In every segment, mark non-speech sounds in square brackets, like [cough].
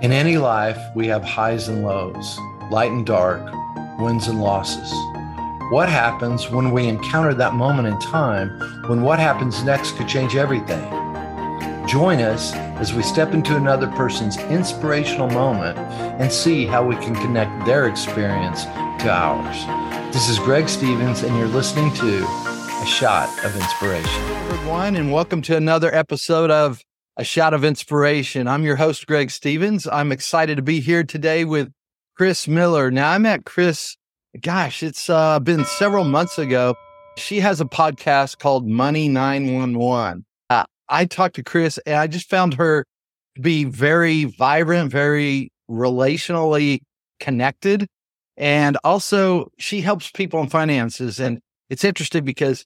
In any life, we have highs and lows, light and dark, wins and losses. What happens when we encounter that moment in time when what happens next could change everything? Join us as we step into another person's inspirational moment and see how we can connect their experience to ours. This is Greg Stephens, and you're listening to A Shot of Inspiration. Everyone, and welcome to another episode of a shot of inspiration. I'm your host, Greg Stephens. I'm excited to be here today with Kris Miller. Now, I met Kris, gosh, it's uh, been several months ago. She has a podcast called Money 911. Uh, I talked to Kris and I just found her to be very vibrant, very relationally connected. And also, she helps people in finances. And it's interesting because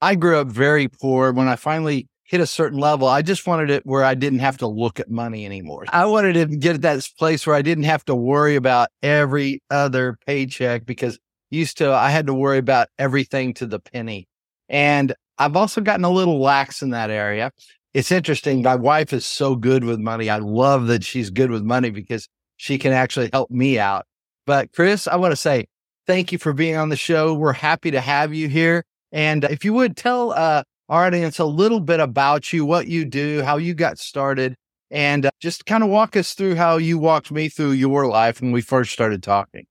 I grew up very poor. When I finally hit a certain level, I just wanted it where I didn't have to look at money anymore. I wanted to get at that place where I didn't have to worry about every other paycheck because used to, I had to worry about everything to the penny. And I've also gotten a little lax in that area. It's interesting. My wife is so good with money. I love that she's good with money because she can actually help me out. But Kris, I want to say thank you for being on the show. We're happy to have you here. And if you would tell uh, our audience a little bit about you, what you do, how you got started, and uh, just kind of walk us through how you walked me through your life when we first started talking.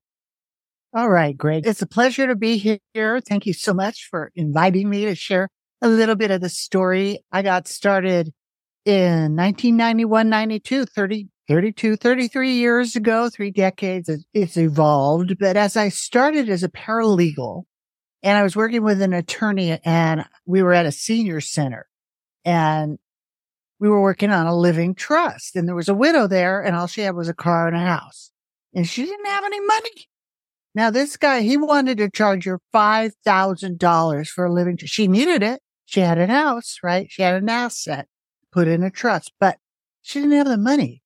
All right, Greg. It's a pleasure to be here. Thank you so much for inviting me to share a little bit of the story. I got started in 1991, 92, 30, 32, 33 years ago, three decades. It's evolved. But as I started as a paralegal, and I was working with an attorney and we were at a senior center and we were working on a living trust and there was a widow there and all she had was a car and a house and she didn't have any money. Now this guy, he wanted to charge her $5,000 for a living. She needed it. She had a house, right? She had an asset put in a trust, but she didn't have the money.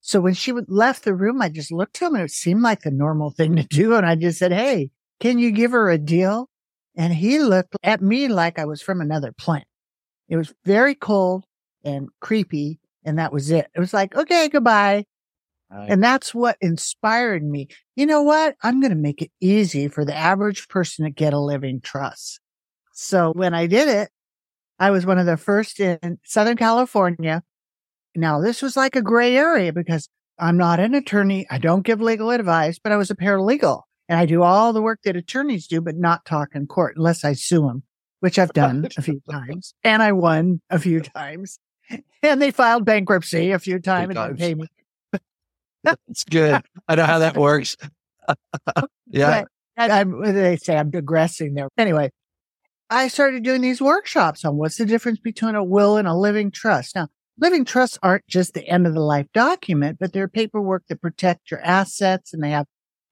So when she left the room, I just looked at him and it seemed like the normal thing to do. And I just said, Hey, can you give her a deal? And he looked at me like I was from another planet. It was very cold and creepy. And that was it. It was like, okay, goodbye. Right. And that's what inspired me. You know what? I'm going to make it easy for the average person to get a living trust. So when I did it, I was one of the first in Southern California. Now this was like a gray area because I'm not an attorney. I don't give legal advice, but I was a paralegal. And I do all the work that attorneys do, but not talk in court unless I sue them, which I've done a few [laughs] times. And I won a few times. And they filed bankruptcy a few times and pay me. That's good. I know how that [laughs] works. [laughs] yeah. I'm, they say I'm digressing there. Anyway, I started doing these workshops on what's the difference between a will and a living trust. Now, living trusts aren't just the end of the life document, but they're paperwork that protect your assets and they have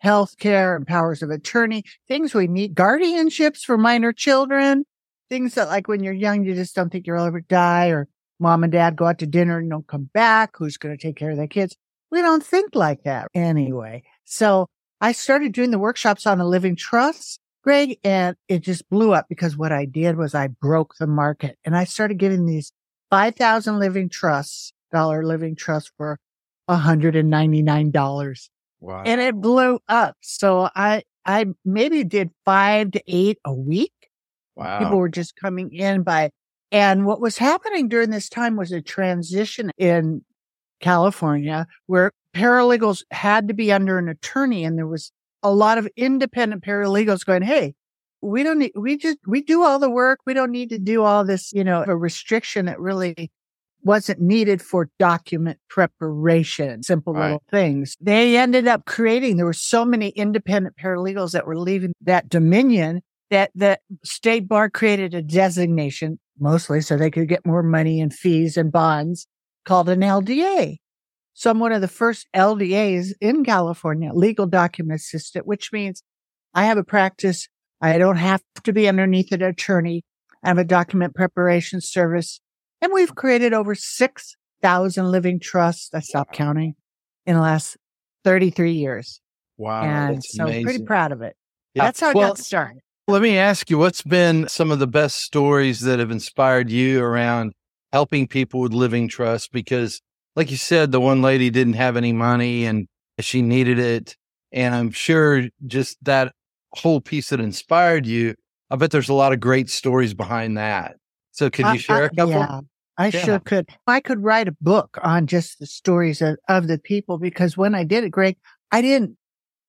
healthcare and powers of attorney, things we need, guardianships for minor children, things that like when you're young, you just don't think you'll ever die or mom and dad go out to dinner and don't come back. Who's going to take care of their kids? We don't think like that anyway. So I started doing the workshops on a living trust, Greg, and it just blew up because what I did was I broke the market and I started giving these 5,000 living trusts, dollar living trust for $199. Wow. And it blew up. So I, I maybe did five to eight a week. Wow. People were just coming in by, and what was happening during this time was a transition in California where paralegals had to be under an attorney and there was a lot of independent paralegals going, Hey, we don't need, we just, we do all the work. We don't need to do all this, you know, a restriction that really wasn't needed for document preparation, simple right. little things. They ended up creating, there were so many independent paralegals that were leaving that dominion that the state bar created a designation mostly so they could get more money and fees and bonds called an LDA. So I'm one of the first LDAs in California, legal document assistant, which means I have a practice. I don't have to be underneath an attorney. I have a document preparation service and we've created over 6,000 living trusts. I stopped counting in the last 33 years. Wow. And so amazing. pretty proud of it. Yeah. That's how it well, got started. Let me ask you, what's been some of the best stories that have inspired you around helping people with living trust? Because like you said, the one lady didn't have any money and she needed it. And I'm sure just that whole piece that inspired you, I bet there's a lot of great stories behind that. So could you share a couple? Yeah, I yeah. sure could. I could write a book on just the stories of, of the people because when I did it, Greg, I didn't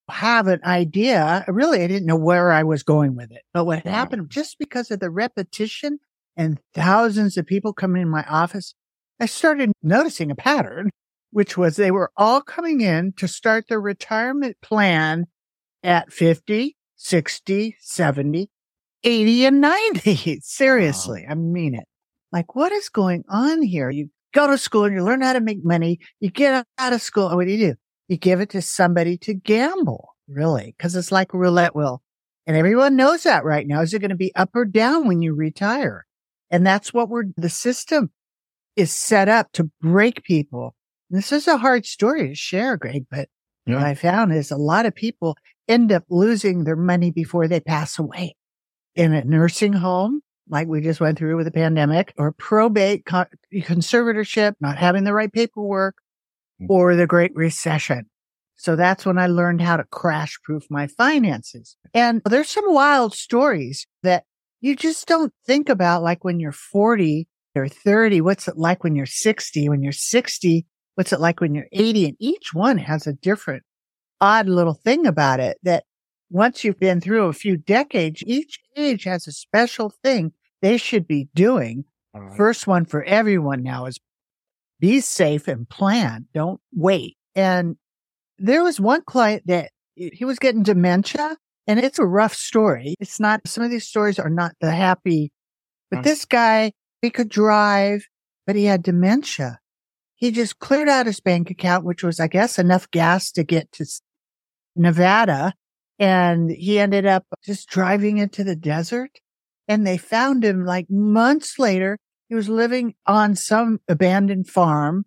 have an idea. Really, I didn't know where I was going with it. But what happened just because of the repetition and thousands of people coming in my office, I started noticing a pattern, which was they were all coming in to start their retirement plan at 50, 60, 70, 80 and 90. [laughs] Seriously. Wow. I mean it. Like, what is going on here? You go to school and you learn how to make money. You get out of school. And What do you do? You give it to somebody to gamble, really, because it's like a roulette wheel. And everyone knows that right now. Is it going to be up or down when you retire? And that's what we're, the system is set up to break people. And this is a hard story to share, Greg, but yeah. what I found is a lot of people end up losing their money before they pass away in a nursing home, like we just went through with the pandemic, or probate conservatorship, not having the right paperwork, mm. or the Great Recession. So that's when I learned how to crash proof my finances. And there's some wild stories that you just don't think about, like when you're 40 or 30, what's it like when you're 60? When you're 60, what's it like when you're 80? And each one has a different odd little thing about it that once you've been through a few decades, each age has a special thing they should be doing. Right. First one for everyone now is be safe and plan. Don't wait. And there was one client that he was getting dementia and it's a rough story. It's not, some of these stories are not the happy, but this guy, he could drive, but he had dementia. He just cleared out his bank account, which was, I guess, enough gas to get to Nevada. And he ended up just driving into the desert and they found him like months later. He was living on some abandoned farm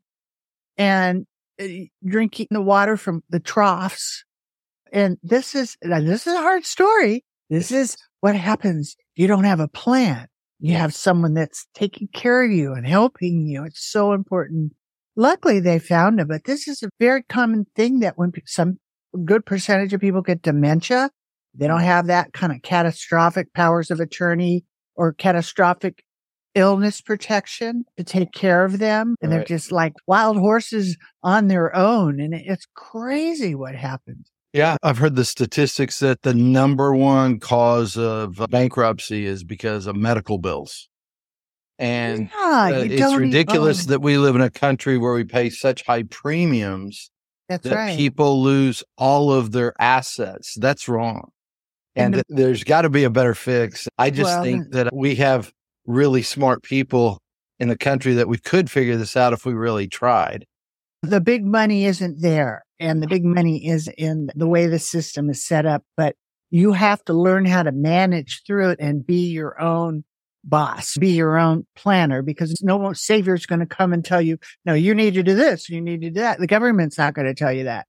and uh, drinking the water from the troughs. And this is, this is a hard story. This is what happens. You don't have a plan. You have someone that's taking care of you and helping you. It's so important. Luckily they found him, but this is a very common thing that when some good percentage of people get dementia. They don't have that kind of catastrophic powers of attorney or catastrophic illness protection to take care of them. And right. they're just like wild horses on their own. And it's crazy what happens. Yeah, I've heard the statistics that the number one cause of bankruptcy is because of medical bills. And yeah, uh, it's ridiculous even, oh. that we live in a country where we pay such high premiums that's that right. people lose all of their assets. That's wrong. And, and the, there's got to be a better fix. I just well, think that we have really smart people in the country that we could figure this out if we really tried. The big money isn't there, and the big money is in the way the system is set up. But you have to learn how to manage through it and be your own boss, be your own planner because no savior is going to come and tell you, no, you need to do this. You need to do that. The government's not going to tell you that.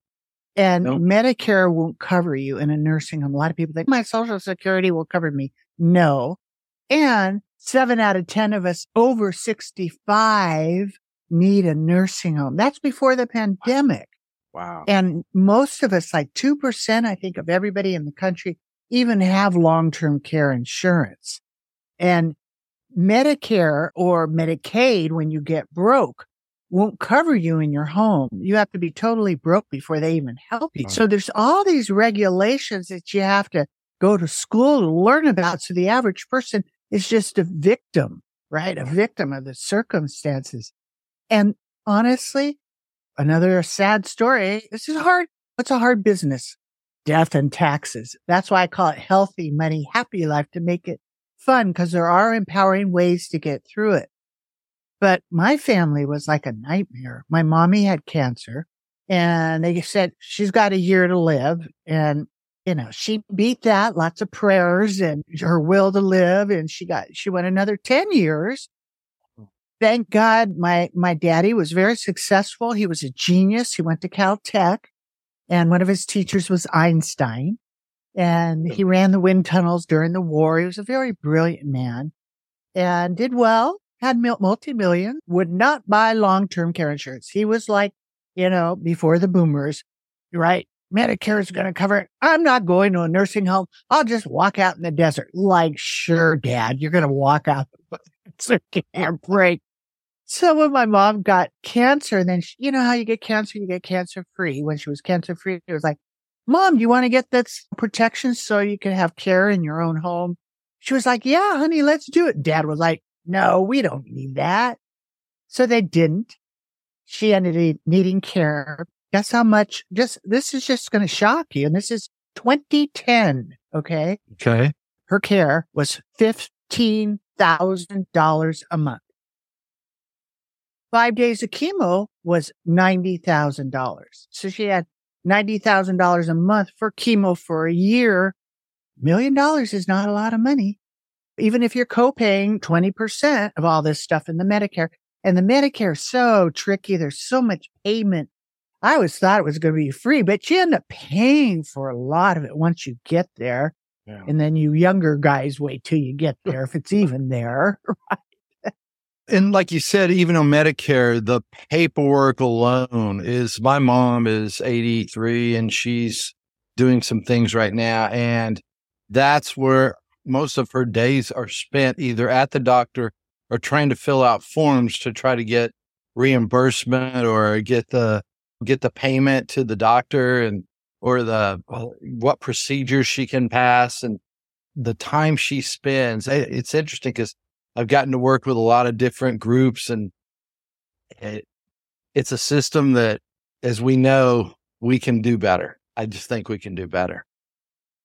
And nope. Medicare won't cover you in a nursing home. A lot of people think my social security will cover me. No. And seven out of 10 of us over 65 need a nursing home. That's before the pandemic. Wow. And most of us, like 2%, I think of everybody in the country even have long-term care insurance. And Medicare or Medicaid, when you get broke, won't cover you in your home. You have to be totally broke before they even help you. So there's all these regulations that you have to go to school to learn about. So the average person is just a victim, right? A victim of the circumstances. And honestly, another sad story. This is hard. It's a hard business. Death and taxes. That's why I call it healthy money, happy life to make it fun because there are empowering ways to get through it. But my family was like a nightmare. My mommy had cancer and they said she's got a year to live. And, you know, she beat that, lots of prayers and her will to live. And she got, she went another 10 years. Hmm. Thank God my, my daddy was very successful. He was a genius. He went to Caltech and one of his teachers was Einstein and he ran the wind tunnels during the war. He was a very brilliant man and did well, had multi-million, would not buy long-term care insurance. He was like, you know, before the boomers, right? Medicare is going to cover it. I'm not going to a nursing home. I'll just walk out in the desert. Like, sure, dad, you're going to walk out the [laughs] desert, can't break. So when my mom got cancer, then she, you know how you get cancer, you get cancer free. When she was cancer free, it was like, mom, you want to get this protection so you can have care in your own home? She was like, yeah, honey, let's do it. Dad was like, no, we don't need that. So they didn't. She ended up needing care. Guess how much? Just this is just going to shock you. And this is 2010. Okay. Okay. Her care was $15,000 a month. Five days of chemo was $90,000. So she had $90,000 a month for chemo for a year. Million dollars is not a lot of money. Even if you're co-paying 20% of all this stuff in the Medicare and the Medicare is so tricky. There's so much payment. I always thought it was going to be free, but you end up paying for a lot of it once you get there. Yeah. And then you younger guys wait till you get there if it's [laughs] even there. [laughs] And like you said, even on Medicare, the paperwork alone is my mom is 83 and she's doing some things right now. And that's where most of her days are spent either at the doctor or trying to fill out forms to try to get reimbursement or get the get the payment to the doctor and or the what procedures she can pass and the time she spends. It's interesting because I've gotten to work with a lot of different groups and it, it's a system that, as we know, we can do better. I just think we can do better.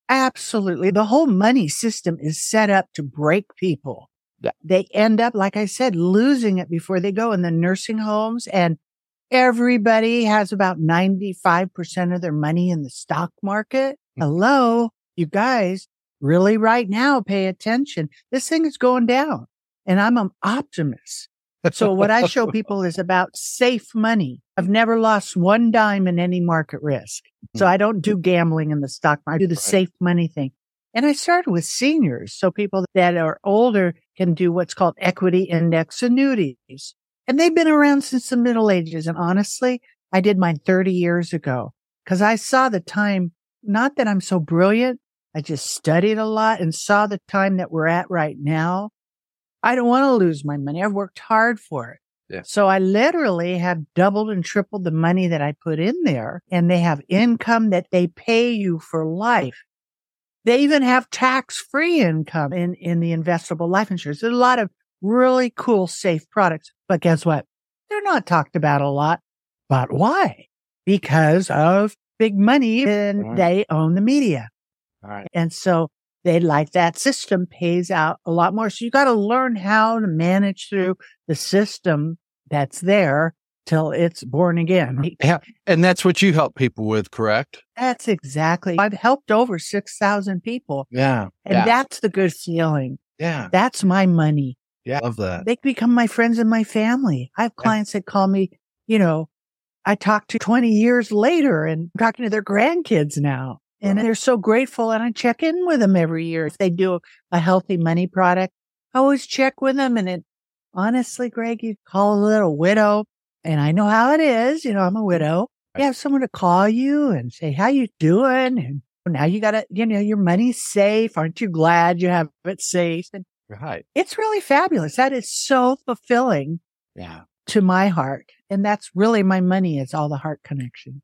Absolutely. The whole money system is set up to break people. Yeah. They end up, like I said, losing it before they go in the nursing homes and everybody has about 95% of their money in the stock market. Mm-hmm. Hello, you guys really right now pay attention. This thing is going down and I'm an optimist. So what I show [laughs] people is about safe money. I've never lost one dime in any market risk. So hmm. I don't do gambling in the stock market. I do the right. safe money thing. And I started with seniors. So people that are older can do what's called equity index annuities. And they've been around since the middle ages. And honestly, I did mine 30 years ago because I saw the time, not that I'm so brilliant. I just studied a lot and saw the time that we're at right now I don't want to lose my money. I've worked hard for it. Yeah. So I literally have doubled and tripled the money that I put in there and they have income that they pay you for life. They even have tax free income in, in the investable life insurance. There's a lot of really cool, safe products. But guess what? They're not talked about a lot. But why? Because of big money and right. they own the media. All right. And so they like that system pays out a lot more. So you got to learn how to manage through the system that's there till it's born again. Yeah. And that's what you help people with, correct? That's exactly. I've helped over 6,000 people. Yeah. And yeah. that's the good feeling. Yeah. That's my money. Yeah. Love that. They become my friends and my family. I have clients yeah. that call me, you know, I talk to 20 years later and I'm talking to their grandkids now. And they're so grateful. And I check in with them every year. If they do a healthy money product, I always check with them. And it honestly, Greg, you call a little widow and I know how it is. You know, I'm a mm-hmm. widow. You have someone to call you and say, how you doing? And now you got to, you know, your money's safe. Aren't you glad you have it safe? And right. It's really fabulous. That is so fulfilling. Yeah. To my heart. And that's really my money. It's all the heart connection.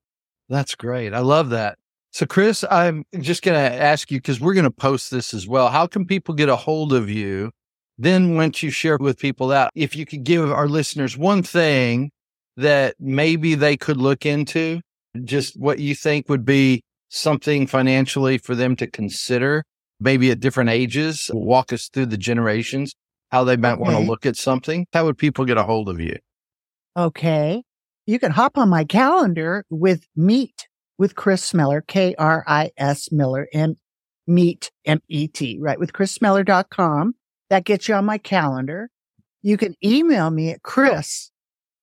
That's great. I love that. So, Kris, I'm just going to ask you because we're going to post this as well. How can people get a hold of you? Then, once you share with people that, if you could give our listeners one thing that maybe they could look into, just what you think would be something financially for them to consider, maybe at different ages, walk us through the generations, how they might okay. want to look at something. How would people get a hold of you? Okay. You can hop on my calendar with Meet with Kris Miller, K R I S Miller, and meet, M E T, right? With krismiller.com. That gets you on my calendar. You can email me at Kris,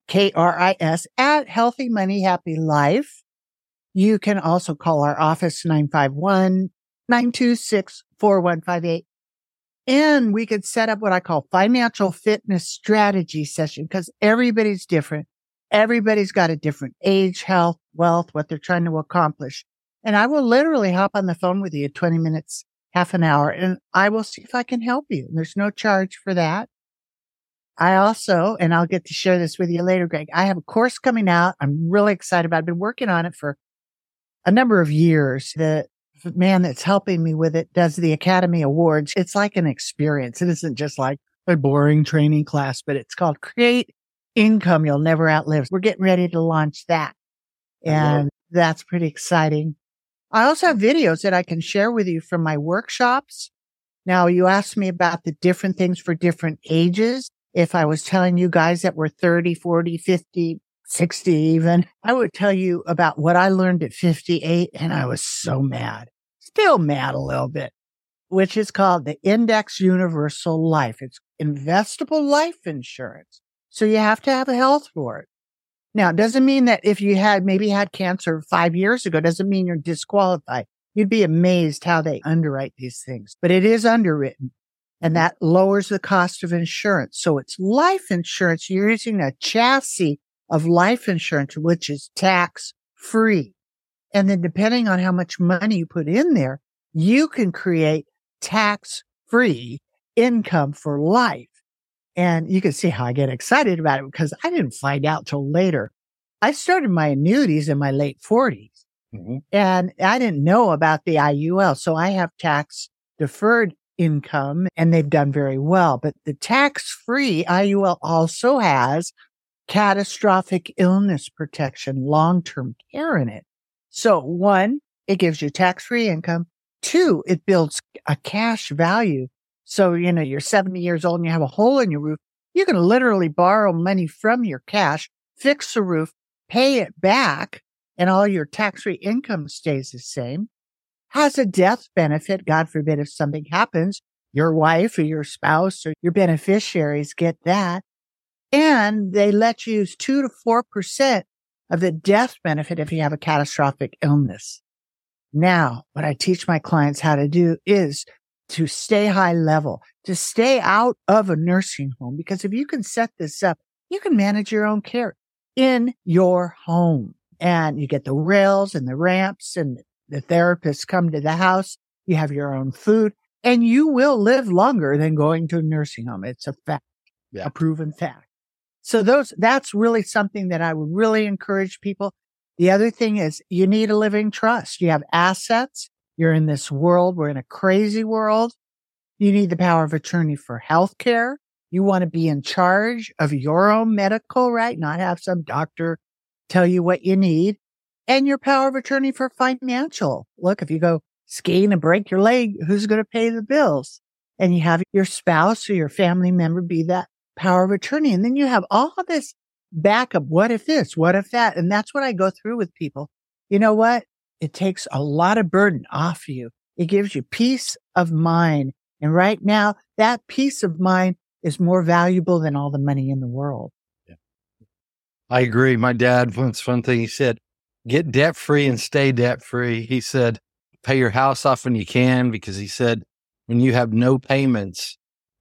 K R I S at Healthy Money Happy Life. You can also call our office 951 926 4158. And we could set up what I call financial fitness strategy session because everybody's different. Everybody's got a different age, health, wealth, what they're trying to accomplish. And I will literally hop on the phone with you 20 minutes, half an hour, and I will see if I can help you. There's no charge for that. I also, and I'll get to share this with you later, Greg, I have a course coming out. I'm really excited about it. I've been working on it for a number of years. The man that's helping me with it does the Academy Awards. It's like an experience. It isn't just like a boring training class, but it's called Create Income You'll Never Outlive. We're getting ready to launch that. And that's pretty exciting. I also have videos that I can share with you from my workshops. Now, you asked me about the different things for different ages. If I was telling you guys that were 30, 40, 50, 60 even, I would tell you about what I learned at 58 and I was so mad, still mad a little bit, which is called the Index Universal Life. It's investable life insurance. So you have to have a health it. Now, it doesn't mean that if you had maybe had cancer five years ago, doesn't mean you're disqualified. You'd be amazed how they underwrite these things, but it is underwritten and that lowers the cost of insurance. So it's life insurance. You're using a chassis of life insurance, which is tax free. And then depending on how much money you put in there, you can create tax free income for life. And you can see how I get excited about it because I didn't find out till later. I started my annuities in my late 40s mm-hmm. and I didn't know about the IUL. So I have tax deferred income and they've done very well. But the tax free IUL also has catastrophic illness protection, long term care in it. So one, it gives you tax free income. Two, it builds a cash value so, you know, you're 70 years old and you have a hole in your roof. You can literally borrow money from your cash, fix the roof, pay it back, and all your tax free income stays the same. Has a death benefit. God forbid if something happens, your wife or your spouse or your beneficiaries get that. And they let you use two to 4% of the death benefit if you have a catastrophic illness. Now, what I teach my clients how to do is to stay high level, to stay out of a nursing home. Because if you can set this up, you can manage your own care in your home and you get the rails and the ramps and the therapists come to the house. You have your own food and you will live longer than going to a nursing home. It's a fact, yeah. a proven fact. So those, that's really something that I would really encourage people. The other thing is you need a living trust. You have assets you're in this world. We're in a crazy world. You need the power of attorney for healthcare. You want to be in charge of your own medical, right? Not have some doctor tell you what you need and your power of attorney for financial. Look, if you go skiing and break your leg, who's going to pay the bills? And you have your spouse or your family member be that power of attorney. And then you have all this backup. What if this? What if that? And that's what I go through with people. You know what? It takes a lot of burden off you. It gives you peace of mind. And right now, that peace of mind is more valuable than all the money in the world. Yeah. I agree. My dad, once one thing he said, get debt free and stay debt free. He said, pay your house off when you can, because he said, when you have no payments,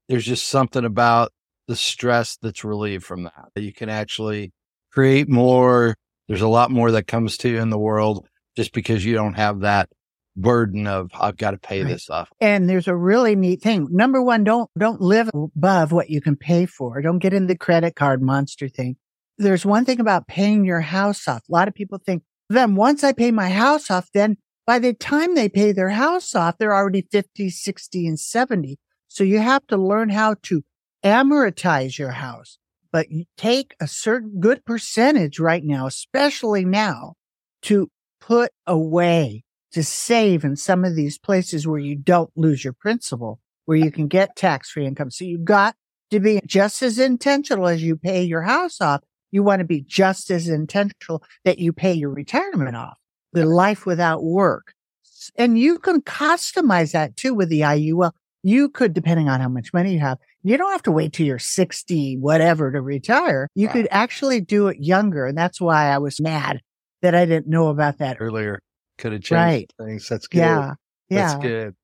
there's just something about the stress that's relieved from that. You can actually create more. There's a lot more that comes to you in the world just because you don't have that burden of I've got to pay right. this off. And there's a really neat thing. Number one, don't don't live above what you can pay for. Don't get in the credit card monster thing. There's one thing about paying your house off. A lot of people think, then once I pay my house off, then by the time they pay their house off, they're already 50, 60, and 70. So you have to learn how to amortize your house. But you take a certain good percentage right now, especially now, to put away to save in some of these places where you don't lose your principal, where you can get tax free income. So you've got to be just as intentional as you pay your house off. You want to be just as intentional that you pay your retirement off, the life without work. And you can customize that too with the IUL. You could, depending on how much money you have, you don't have to wait till you're 60, whatever to retire. You wow. could actually do it younger. And that's why I was mad that I didn't know about that earlier. Could have changed right. things. That's good. Yeah. Yeah. That's good.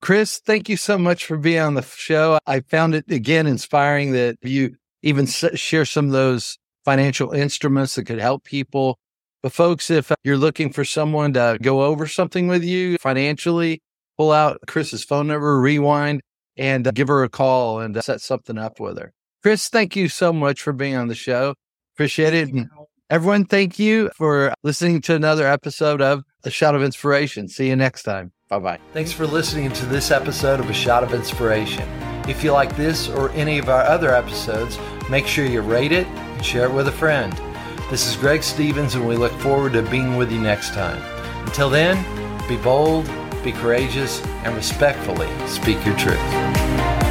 Kris, thank you so much for being on the show. I found it again inspiring that you even share some of those financial instruments that could help people. But folks, if you're looking for someone to go over something with you financially, pull out Kris's phone number, rewind, and give her a call and set something up with her. Kris, thank you so much for being on the show. Appreciate it. Everyone, thank you for listening to another episode of A Shot of Inspiration. See you next time. Bye bye. Thanks for listening to this episode of A Shot of Inspiration. If you like this or any of our other episodes, make sure you rate it and share it with a friend. This is Greg Stephens, and we look forward to being with you next time. Until then, be bold, be courageous, and respectfully speak your truth.